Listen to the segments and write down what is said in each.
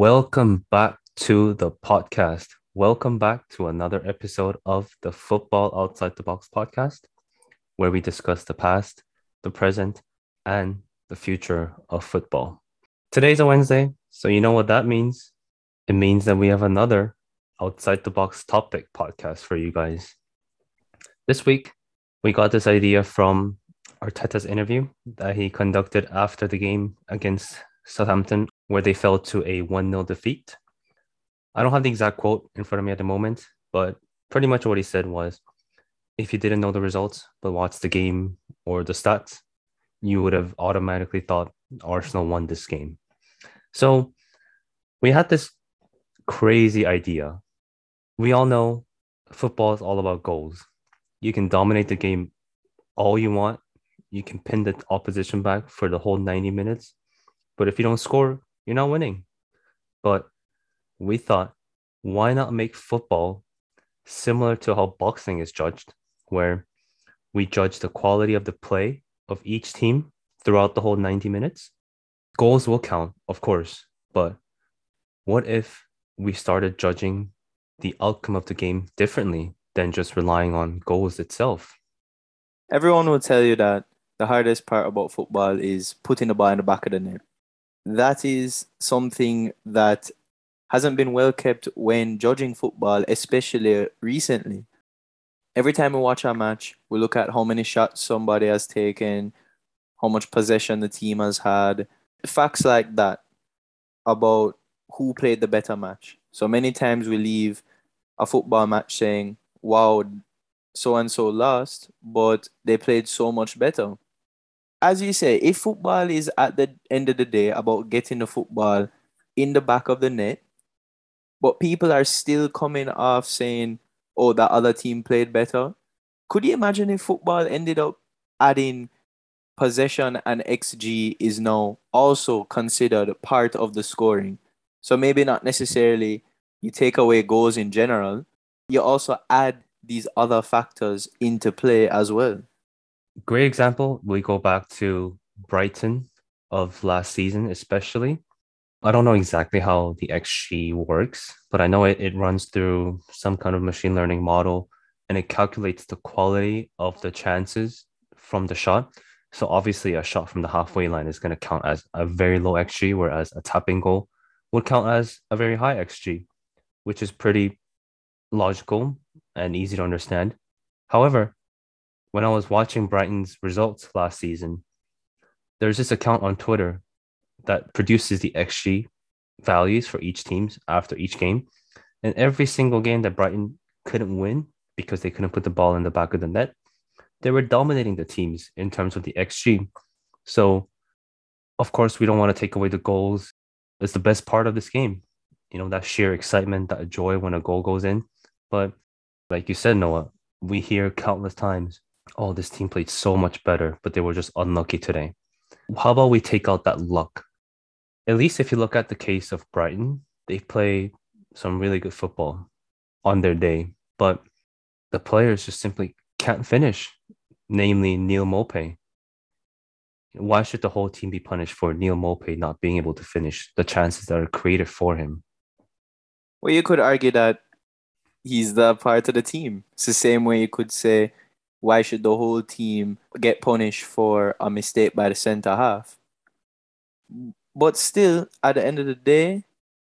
Welcome back to the podcast. Welcome back to another episode of the Football Outside the Box podcast, where we discuss the past, the present, and the future of football. Today's a Wednesday, so you know what that means. It means that we have another outside the box topic podcast for you guys. This week, we got this idea from Arteta's interview that he conducted after the game against Southampton, where they fell to a 1 0 defeat. I don't have the exact quote in front of me at the moment, but pretty much what he said was if you didn't know the results, but watched the game or the stats, you would have automatically thought Arsenal won this game. So we had this crazy idea. We all know football is all about goals. You can dominate the game all you want. You can pin the opposition back for the whole 90 minutes. But if you don't score, you're not winning. But we thought, why not make football similar to how boxing is judged, where we judge the quality of the play of each team throughout the whole 90 minutes? Goals will count, of course, but what if we started judging the outcome of the game differently than just relying on goals itself? Everyone will tell you that the hardest part about football is putting the ball in the back of the net. That is something that hasn't been well kept when judging football, especially recently. Every time we watch a match, we look at how many shots somebody has taken, how much possession the team has had, facts like that about who played the better match. So many times we leave a football match saying, wow, so and so lost, but they played so much better. As you say, if football is at the end of the day about getting the football in the back of the net, but people are still coming off saying, oh, that other team played better. Could you imagine if football ended up adding possession and XG is now also considered part of the scoring? So maybe not necessarily you take away goals in general, you also add these other factors into play as well. Great example. We go back to Brighton of last season, especially. I don't know exactly how the XG works, but I know it, it runs through some kind of machine learning model and it calculates the quality of the chances from the shot. So obviously a shot from the halfway line is going to count as a very low XG, whereas a tapping goal would count as a very high XG, which is pretty logical and easy to understand. However, when I was watching Brighton's results last season, there's this account on Twitter that produces the XG values for each teams after each game. And every single game that Brighton couldn't win because they couldn't put the ball in the back of the net, they were dominating the teams in terms of the XG. So, of course, we don't want to take away the goals. It's the best part of this game. You know, that sheer excitement, that joy when a goal goes in. But like you said, Noah, we hear countless times, oh, this team played so much better, but they were just unlucky today. How about we take out that luck? At least if you look at the case of Brighton, they play some really good football on their day, but the players just simply can't finish, namely Neal Maupay. Why should the whole team be punished for Neal Maupay not being able to finish the chances that are created for him? Well, you could argue that he's the part of the team. It's the same way you could say, why should the whole team get punished for a mistake by the center half? But still, at the end of the day,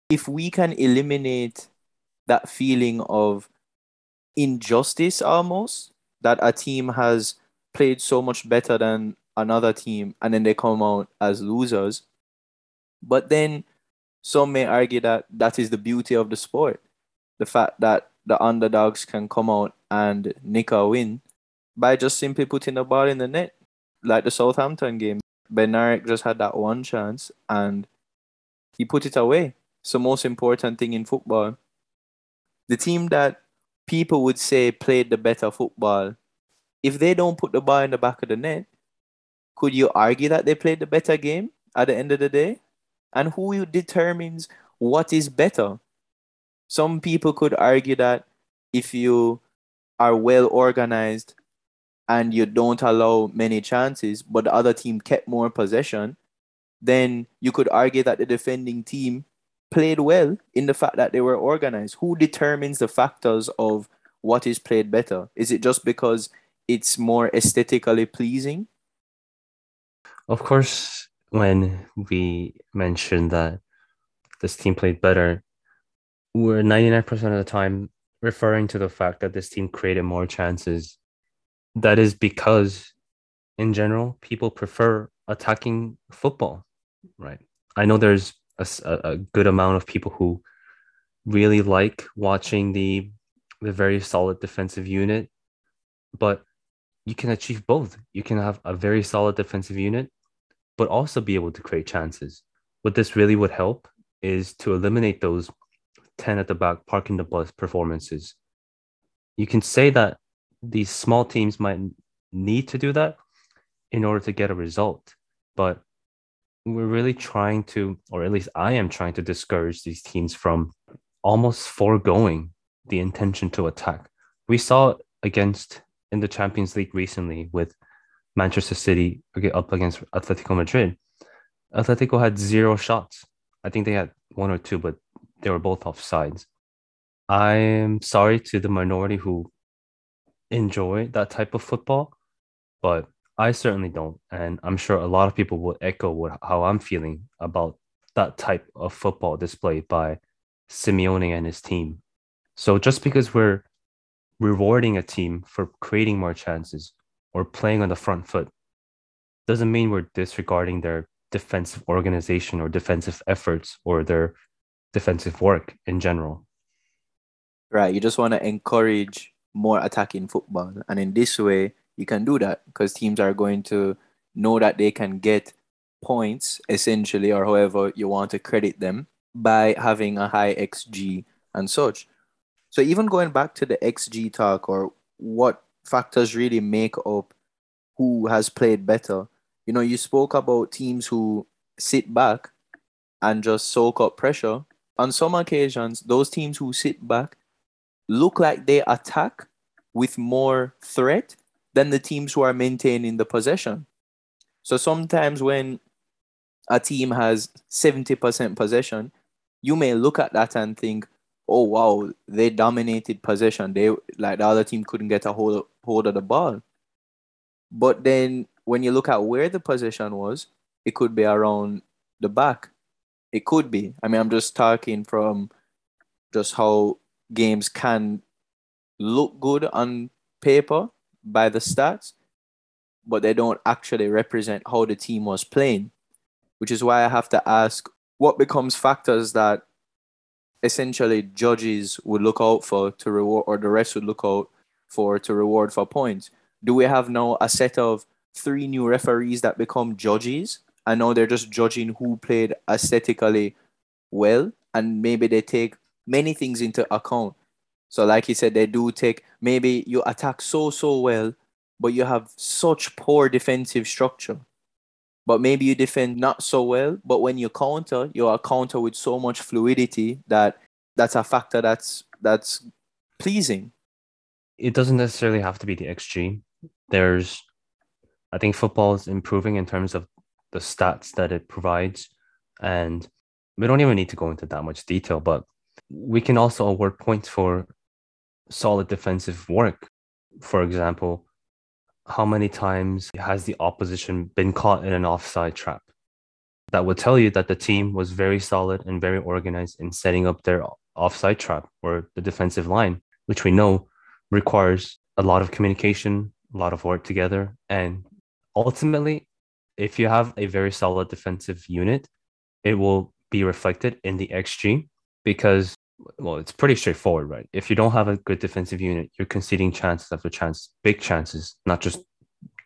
if we can eliminate that feeling of injustice almost, that a team has played so much better than another team and then they come out as losers. But then some may argue that that is the beauty of the sport. The fact that the underdogs can come out and nick a win by just simply putting the ball in the net, like the Southampton game. Bednarek just had that one chance and he put it away. The most important thing in football. The team that people would say played the better football, if they don't put the ball in the back of the net, could you argue that they played the better game at the end of the day? And who determines what is better? Some people could argue that if you are well organized and you don't allow many chances, but the other team kept more possession, then you could argue that the defending team played well in the fact that they were organized. Who determines the factors of what is played better? Is it just because it's more aesthetically pleasing? Of course, when we mentioned that this team played better, we're 99% of the time referring to the fact that this team created more chances. That is because, in general, people prefer attacking football, right? I know there's a, a good amount of people who really like watching the the very solid defensive unit, but you can achieve both. You can have a very solid defensive unit, but also be able to create chances. What this really would help is to eliminate those 10 at the back parking the bus performances. You can say that these small teams might need to do that in order to get a result, but we're really trying to, or at least I am trying to discourage these teams from almost foregoing the intention to attack. We saw against in the Champions League recently with Manchester City up against Atletico Madrid. Atletico had zero shots. I think they had one or two, but they were both offsides. I'm sorry to the minority who enjoy that type of football, but I certainly don't. And I'm sure a lot of people will echo what, how I'm feeling about that type of football displayed by Simeone and his team. So just because we're rewarding a team for creating more chances or playing on the front foot doesn't mean we're disregarding their defensive organization or defensive efforts or their defensive work in general. Right. You just want to encourage more attacking football. And in this way, you can do that because teams are going to know that they can get points essentially, or however you want to credit them, by having a high XG and such. So even going back to the XG talk or what factors really make up who has played better, you know, you spoke about teams who sit back and just soak up pressure. On some occasions, those teams who sit back look like they attack with more threat than the teams who are maintaining the possession. So sometimes when a team has 70% possession, you may look at that and think, oh wow, they dominated possession. They like the other team couldn't get a hold hold of the ball. But then when you look at where the possession was, it could be around the back. It could be. I mean, I'm just talking from just how games can look good on paper by the stats, but they don't actually represent how the team was playing. Which is why I have to ask what becomes factors that essentially judges would look out for to reward, or the rest would look out for to reward for points. Do we have now a set of three new referees that become judges? I know they're just judging who played aesthetically well, and maybe they take many things into account. So, like you said, they do take maybe you attack so so well, but you have such poor defensive structure but maybe you defend not so well. But when you counter, you are counter with so much fluidity that that's a factor that's that's pleasing. It doesn't necessarily have to be the XG. There's, I think football is improving in terms of the stats that it provides, and we don't even need to go into that much detail. But we can also award points for solid defensive work. For example, how many times has the opposition been caught in an offside trap? That would tell you that the team was very solid and very organized in setting up their offside trap or the defensive line, which we know requires a lot of communication, a lot of work together. And ultimately, if you have a very solid defensive unit, it will be reflected in the XG because well, it's pretty straightforward, right? If you don't have a good defensive unit, you're conceding chances after chance, big chances, not just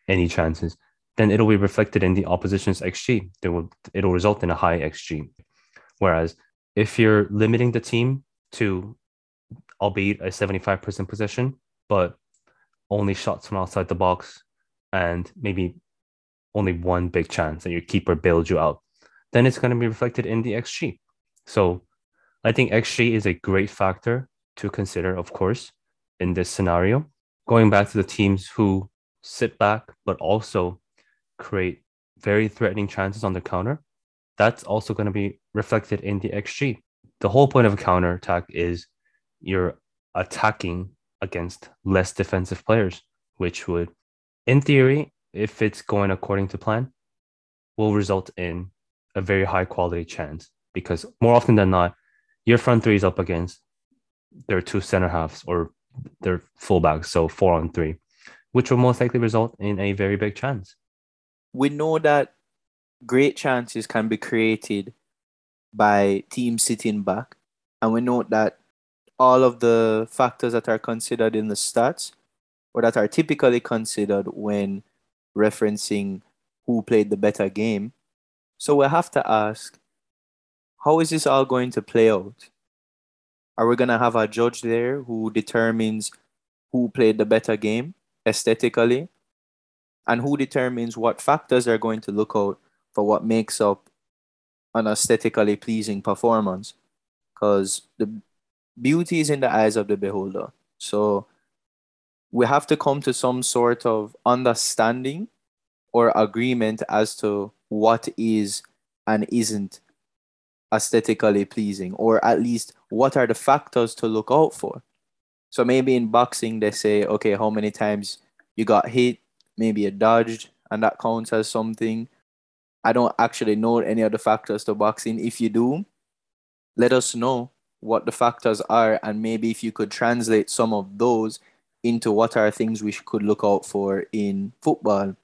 any chances. Then it'll be reflected in the opposition's xG. It will it'll result in a high xG. Whereas if you're limiting the team to, albeit a 75% possession, but only shots from outside the box and maybe only one big chance that your keeper bailed you out, then it's going to be reflected in the xG. So I think XG is a great factor to consider, of course, in this scenario. Going back to the teams who sit back but also create very threatening chances on the counter, that's also going to be reflected in the XG. the whole point of a counter attack is you're attacking against less defensive players, which would, in theory, if it's going according to plan, will result in a very high quality chance because more often than not, your front three is up against their two center halves or their fullbacks, so four on three, which will most likely result in a very big chance. We know that great chances can be created by teams sitting back, and we know that all of the factors that are considered in the stats or that are typically considered when referencing who played the better game. So we have to ask how is this all going to play out? Are we going to have a judge there who determines who played the better game aesthetically? And who determines what factors are going to look out for what makes up an aesthetically pleasing performance? Because the beauty is in the eyes of the beholder. So we have to come to some sort of understanding or agreement as to what is and isn't aesthetically pleasing, or at least what are the factors to look out for. So maybe in boxing, they say, okay, how many times you got hit, maybe you dodged, and that counts as something. I don't actually know any of the factors to boxing. If you do, let us know what the factors are, and maybe if you could translate some of those into what are things we could look out for in football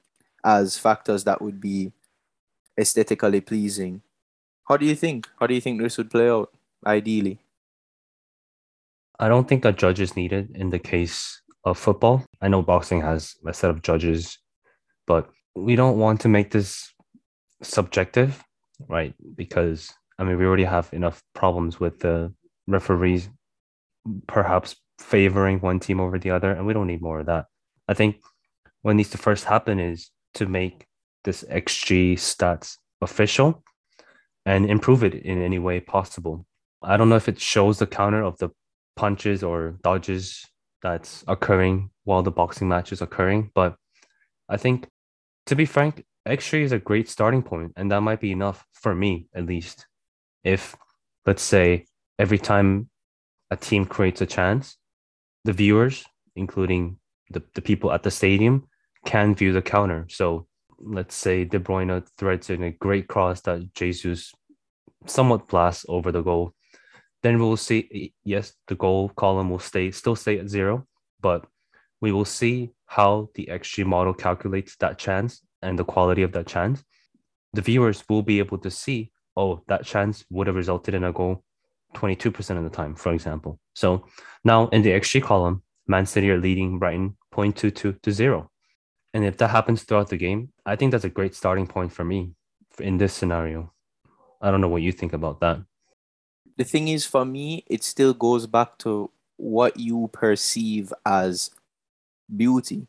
as factors that would be aesthetically pleasing. How do you think? How do you think this would play out ideally? I don't think a judge is needed in the case of football. I know boxing has a set of judges, but we don't want to make this subjective, right? Because I mean, we already have enough problems with the referees perhaps favoring one team over the other, and we don't need more of that. I think what needs to first happen is to make this XG stats official and improve it in any way possible. I don't know if it shows the counter of the punches or dodges that's occurring while the boxing match is occurring, but I think to be frank, XG is a great starting point, and that might be enough for me at least. If let's say every time a team creates a chance, the viewers, including the, the people at the stadium, can view the counter. So let's say De Bruyne threads in a great cross that Jesus somewhat blasts over the goal. Then we'll see, yes, the goal column will stay still stay at zero, but we will see how the XG model calculates that chance and the quality of that chance. The viewers will be able to see, oh, that chance would have resulted in a goal 22% of the time, for example. So now in the XG column, Man City are leading Brighton 0.22 to 0. And if that happens throughout the game, I think that's a great starting point for me in this scenario. I don't know what you think about that. The thing is, for me, it still goes back to what you perceive as beauty.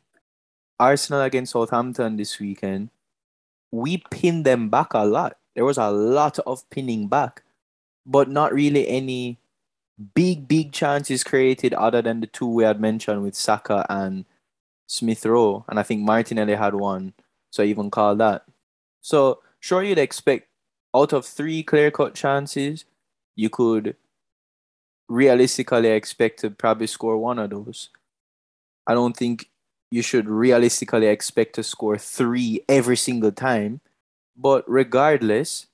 Arsenal against Southampton this weekend, we pinned them back a lot. There was a lot of pinning back, but not really any big, big chances created other than the two we had mentioned with Saka and Smith Rowe, and I think Martinelli had one, so I even call that. So sure, you'd expect out of three clear cut chances, you could realistically expect to probably score one of those. I don't think you should realistically expect to score three every single time, but regardless,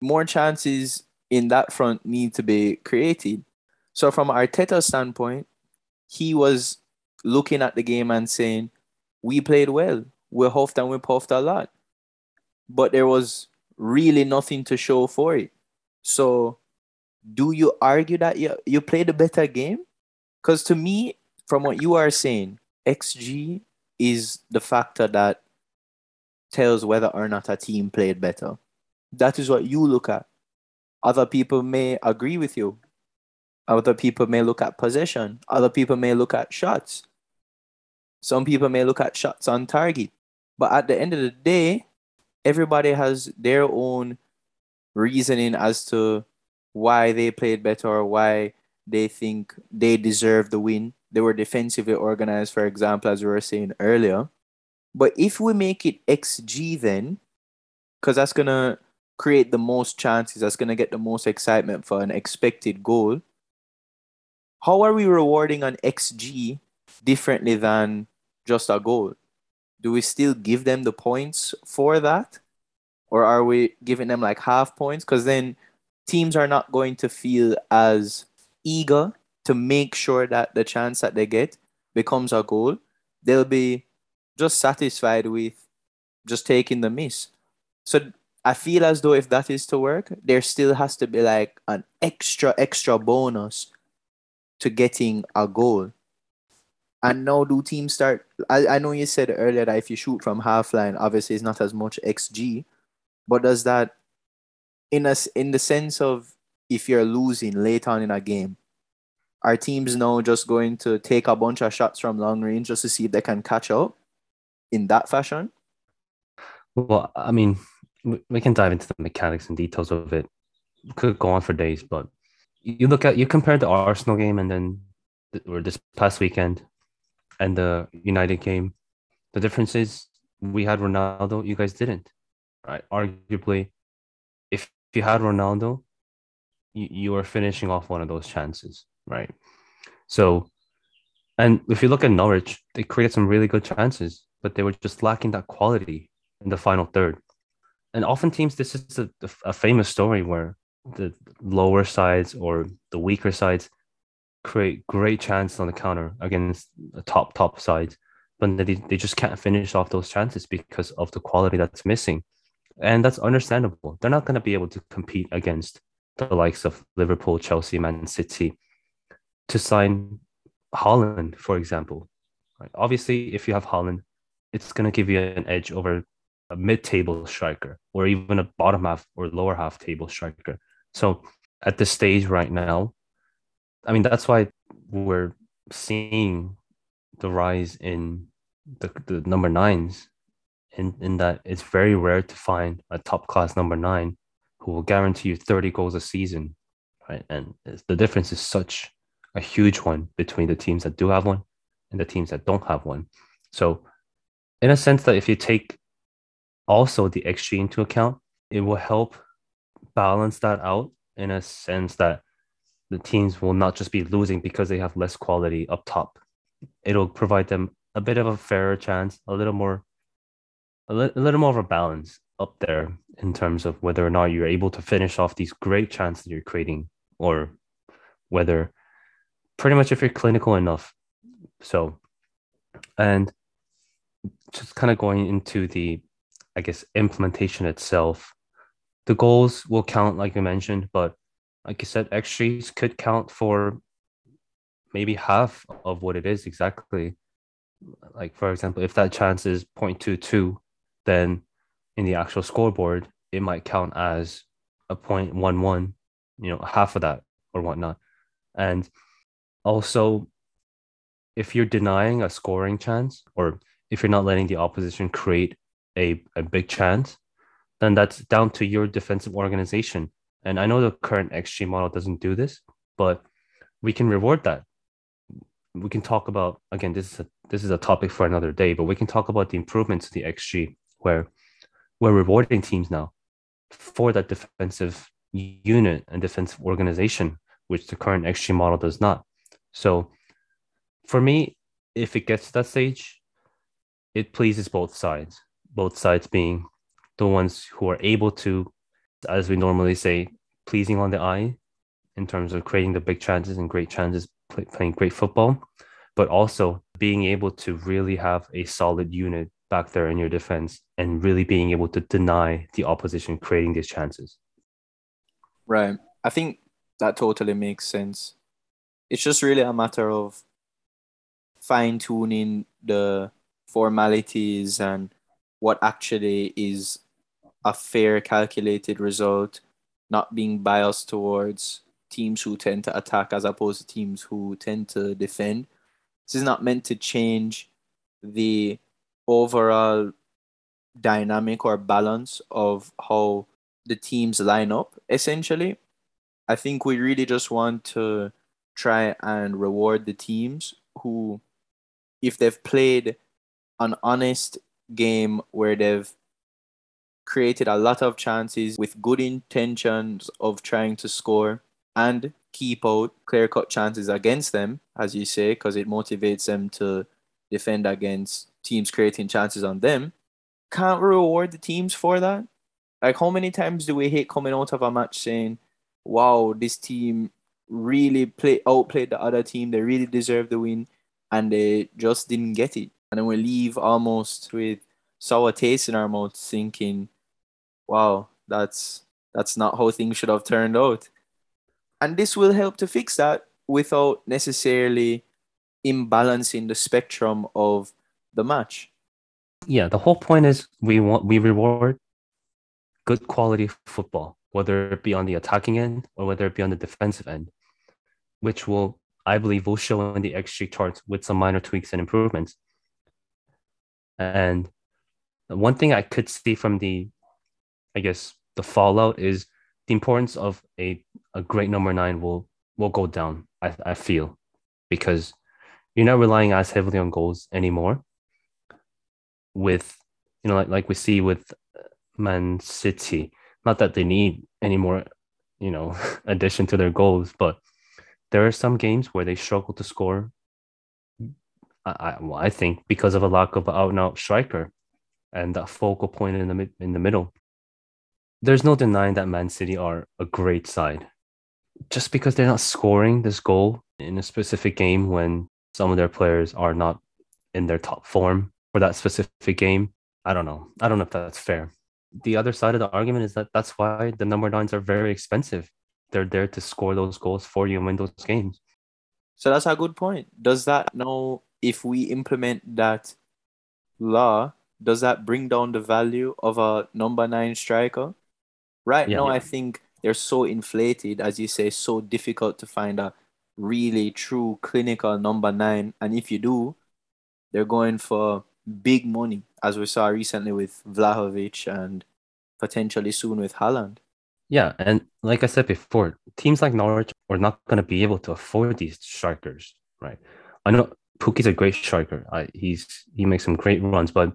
more chances in that front need to be created. So from Arteta's standpoint, he was looking at the game and saying, we played well. We huffed and we puffed a lot. But there was really nothing to show for it. So do you argue that you, you played a better game? Because to me, from what you are saying, XG is the factor that tells whether or not a team played better. That is what you look at. Other people may agree with you. Other people may look at possession. Other people may look at shots. Some people may look at shots on target. But at the end of the day, everybody has their own reasoning as to why they played better or why they think they deserve the win. They were defensively organized, for example, as we were saying earlier. But if we make it XG then, because that's gonna create the most chances, that's going to get the most excitement for an expected goal, how are we rewarding an XG differently than just a goal? Do we still give them the points for that? Or are we giving them like half points? Because then teams are not going to feel as eager to make sure that the chance that they get becomes a goal. They'll be just satisfied with just taking the miss. So I feel as though if that is to work, there still has to be like an extra, extra bonus to getting a goal. And now do teams start I, I know you said earlier that if you shoot from half line, obviously it's not as much XG. But does that in a, in the sense of if you're losing late on in a game, are teams now just going to take a bunch of shots from long range just to see if they can catch up in that fashion? Well, I mean, we can dive into the mechanics and details of it. Could go on for days, but you look at you compare the Arsenal game and then or this past weekend and the United game. The difference is we had Ronaldo, you guys didn't. Right? Arguably, if you had Ronaldo, you, are finishing off one of those chances, right? So, and if you look at Norwich, they created some really good chances, but they were just lacking that quality in the final third. And often teams, this is a, a famous story where the lower sides or the weaker sides create great chances on the counter against the top top side, but they, they just can't finish off those chances because of the quality that's missing. And that's understandable. They're not going to be able to compete against the likes of Liverpool, Chelsea, Man City to sign Haaland, for example. Right? Obviously, if you have Haaland, it's going to give you an edge over a mid-table striker or even a bottom half or lower half table striker. So at this stage right now, I mean that's why we're seeing the rise in the, the number nines in, in that it's very rare to find a top class number nine who will guarantee you 30 goals a season. Right. And the difference is such a huge one between the teams that do have one and the teams that don't have one. So in a sense that if you take also the XG into account, it will help balance that out in a sense that the teams will not just be losing because they have less quality up top. It'll provide them a bit of a fairer chance, a little more, a, li- a little more of a balance up there in terms of whether or not you're able to finish off these great chances that you're creating, or whether pretty much if you're clinical enough. So, and just kind of going into the I guess, implementation itself. The goals will count, like you mentioned, but like you said, XGs could count for maybe half of what it is exactly. Like, for example, if that chance is 0.22, then in the actual scoreboard, it might count as a 0.11, you know, half of that or whatnot. And also, if you're denying a scoring chance or if you're not letting the opposition create a, a big chance, then that's down to your defensive organization. And I know the current XG model doesn't do this, but we can reward that. We can talk about again. This is a this is a topic for another day, but we can talk about the improvements to the XG where we're rewarding teams now for that defensive unit and defensive organization, which the current XG model does not. So, for me, if it gets to that stage, it pleases both sides both sides being the ones who are able to, as we normally say, pleasing on the eye in terms of creating the big chances and great chances, play, playing great football, but also being able to really have a solid unit back there in your defense and really being able to deny the opposition creating these chances. Right. I think that totally makes sense. It's just really a matter of fine tuning the formalities and what actually is a fair calculated result, not being biased towards teams who tend to attack as opposed to teams who tend to defend. This is not meant to change the overall dynamic or balance of how the teams line up, essentially. I think we really just want to try and reward the teams who, if they've played an honest game where they've created a lot of chances with good intentions of trying to score and keep out clear cut chances against them, as you say, because it motivates them to defend against teams creating chances on them. Can't reward the teams for that. Like, how many times do we hate coming out of a match saying, wow, this team really play outplayed the other team, they really deserve the win, and they just didn't get it. And then we leave almost with sour taste in our mouths, thinking, wow, that's that's not how things should have turned out. And this will help to fix that without necessarily imbalancing the spectrum of the match. Yeah, the whole point is we want we reward good quality football, whether it be on the attacking end or whether it be on the defensive end, which will I believe will show in the XG charts with some minor tweaks and improvements. And one thing I could see from the I guess the fallout is the importance of a, a great number nine will will go down. I, I feel because you're not relying as heavily on goals anymore. With you know, like like we see with Man City, not that they need any more, you know, addition to their goals, but there are some games where they struggle to score. I, I, well, I think because of a lack of out and out striker and that focal point in the in the middle there's no denying that Man City are a great side. Just because they're not scoring this goal in a specific game when some of their players are not in their top form for that specific game, I don't know. I don't know if that's fair. The other side of the argument is that that's why the number nines are very expensive. They're there to score those goals for you and win those games. So that's a good point. Does that now, if we implement that law, does that bring down the value of a number nine striker? Right yeah, now, yeah. I think they're so inflated, as you say, so difficult to find a really true clinical number nine. And if you do, they're going for big money, as we saw recently with Vlahovic and potentially soon with Haaland. Yeah, and like I said before, teams like Norwich are not going to be able to afford these strikers, right? I know Pukki's a great striker. I, he's he makes some great runs, but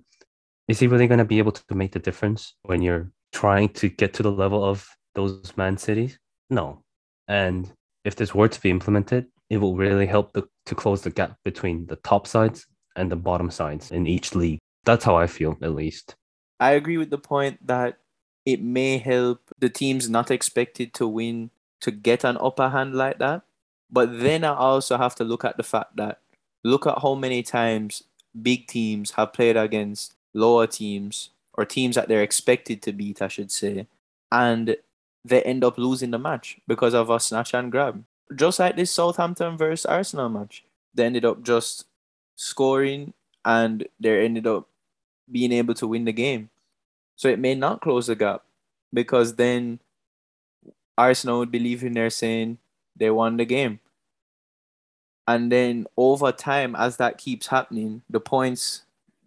is he really going to be able to make the difference when you're trying to get to the level of those man cities? No. And if this were to be implemented, it will really help the, to close the gap between the top sides and the bottom sides in each league. That's how I feel, at least. I agree with the point that it may help the teams not expected to win to get an upper hand like that. But then I also have to look at the fact that look at how many times big teams have played against lower teams or teams that they're expected to beat, I should say, and they end up losing the match because of a snatch and grab. Just like this Southampton versus Arsenal match, they ended up just scoring and they ended up being able to win the game. So it may not close the gap because then Arsenal would be leaving there saying they won the game. And then over time, as that keeps happening, the points,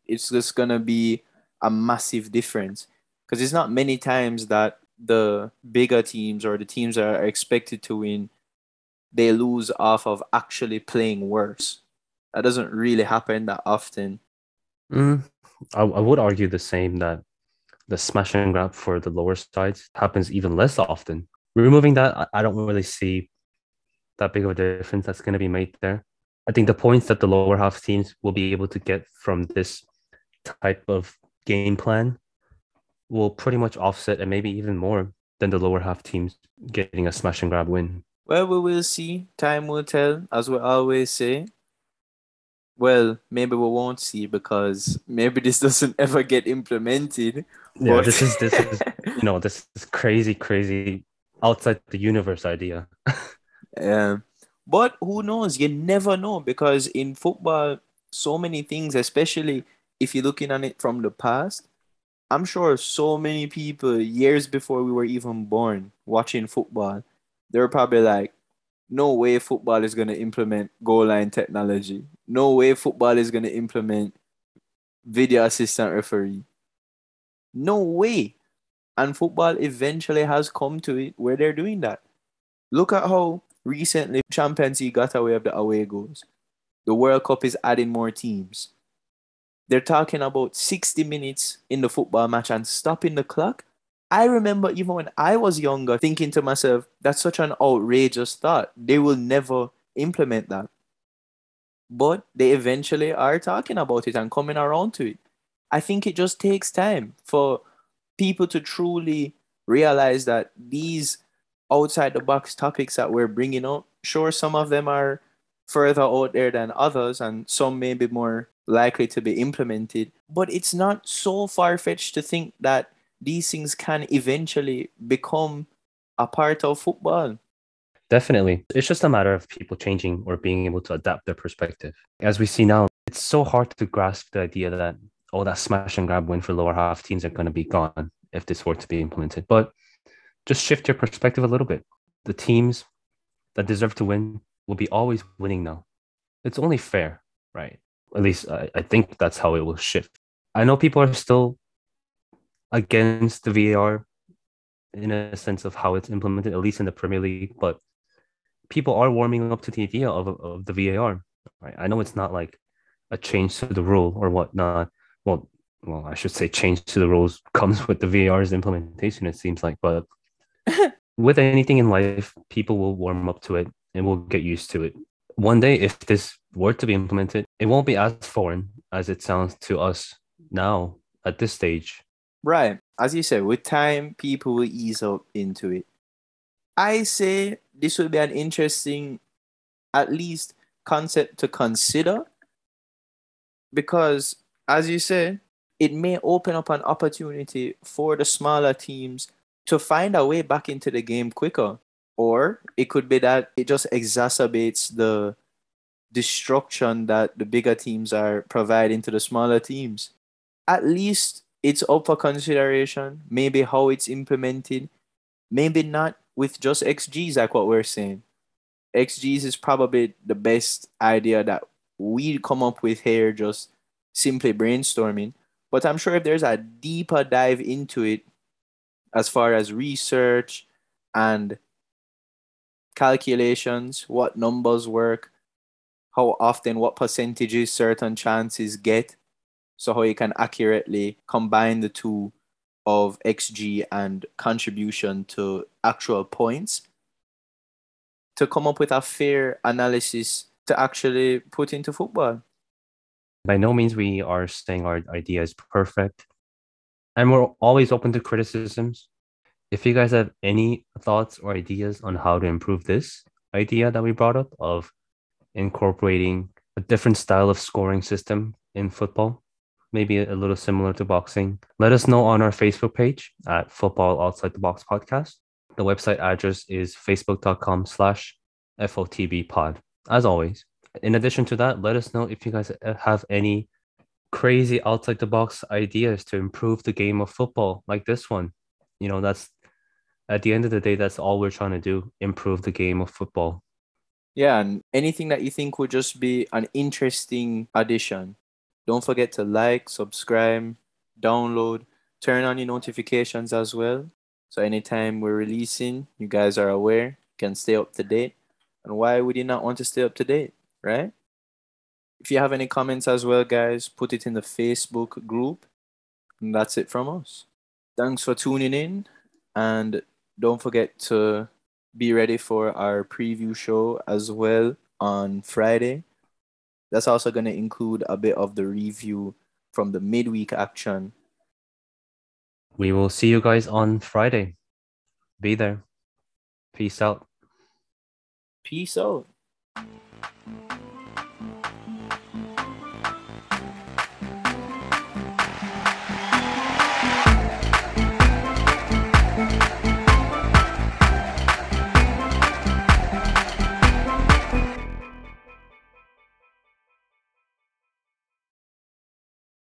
it's just going to be a massive difference. Because it's not many times that the bigger teams or the teams that are expected to win they lose off of actually playing worse. That doesn't really happen that often. Mm, I, I would argue the same that the smash and grab for the lower sides happens even less often. Removing that I, I don't really see that big of a difference that's going to be made there. I think the points that the lower half teams will be able to get from this type of game plan will pretty much offset and maybe even more than the lower half teams getting a smash and grab win. Well, we will see. Time will tell, as we always say. Well, maybe we won't see because maybe this doesn't ever get implemented. Yeah, but... this is this is you know this is crazy, crazy outside the universe idea. yeah, but who knows? You never know because in football, so many things, especially if you're looking at it from the past, I'm sure so many people years before we were even born watching football, they were probably like, no way football is going to implement goal line technology. No way football is going to implement video assistant referee. No way. And football eventually has come to it where they're doing that. Look at how recently Champions League got away of the away goals. The World Cup is adding more teams they're talking about 60 minutes in the football match and stopping the clock. I remember even when I was younger thinking to myself, that's such an outrageous thought. They will never implement that. But they eventually are talking about it and coming around to it. I think it just takes time for people to truly realize that these outside the box topics that we're bringing up, sure, some of them are further out there than others, and some may be more likely to be implemented. But it's not so far fetched to think that these things can eventually become a part of football. Definitely. It's just a matter of people changing or being able to adapt their perspective. As we see now, it's so hard to grasp the idea that, oh, that smash and grab win for lower half teams are going to be gone if this were to be implemented. But just shift your perspective a little bit. The teams that deserve to win will be always winning now. It's only fair, right? At least I, I think that's how it will shift. I know people are still against the VAR in a sense of how it's implemented, at least in the Premier League, but people are warming up to the idea of, of the VAR. Right? I know it's not like a change to the rule or whatnot. Well, well, I should say change to the rules comes with the VAR's implementation, it seems like, but with anything in life, people will warm up to it and will get used to it. One day, if this were to be implemented, it won't be as foreign as it sounds to us now at this stage. Right. As you said, with time, people will ease up into it. I say this will be an interesting, at least, concept to consider because, as you say, it may open up an opportunity for the smaller teams to find a way back into the game quicker. Or it could be that it just exacerbates the destruction that the bigger teams are providing to the smaller teams. At least it's up for consideration. Maybe how it's implemented. Maybe not with just XGs, like what we're saying. XGs is probably the best idea that we come up with here, just simply brainstorming. But I'm sure if there's a deeper dive into it, as far as research and calculations, what numbers work, how often, what percentages certain chances get, so how you can accurately combine the two of XG and contribution to actual points to come up with a fair analysis to actually put into football. By no means we are saying our idea is perfect and we're always open to criticisms. If you guys have any thoughts or ideas on how to improve this idea that we brought up of incorporating a different style of scoring system in football, maybe a little similar to boxing, let us know on our Facebook page at Football Outside the Box Podcast. The website address is facebook.com slash FOTB pod. As always, in addition to that, let us know if you guys uh, have any crazy outside the box ideas to improve the game of football like this one. You know, that's at the end of the day, that's all we're trying to do improve the game of football. Yeah, and anything that you think would just be an interesting addition. Don't forget to like, subscribe, download, turn on your notifications as well. So anytime we're releasing, you guys are aware, can stay up to date. And why would you not want to stay up to date, right? If you have any comments as well, guys, put it in the Facebook group. And that's it from us. Thanks for tuning in. And don't forget to be ready for our preview show as well on Friday. That's also going to include a bit of the review from the midweek action. We will see you guys on Friday. Be there. Peace out. Peace out.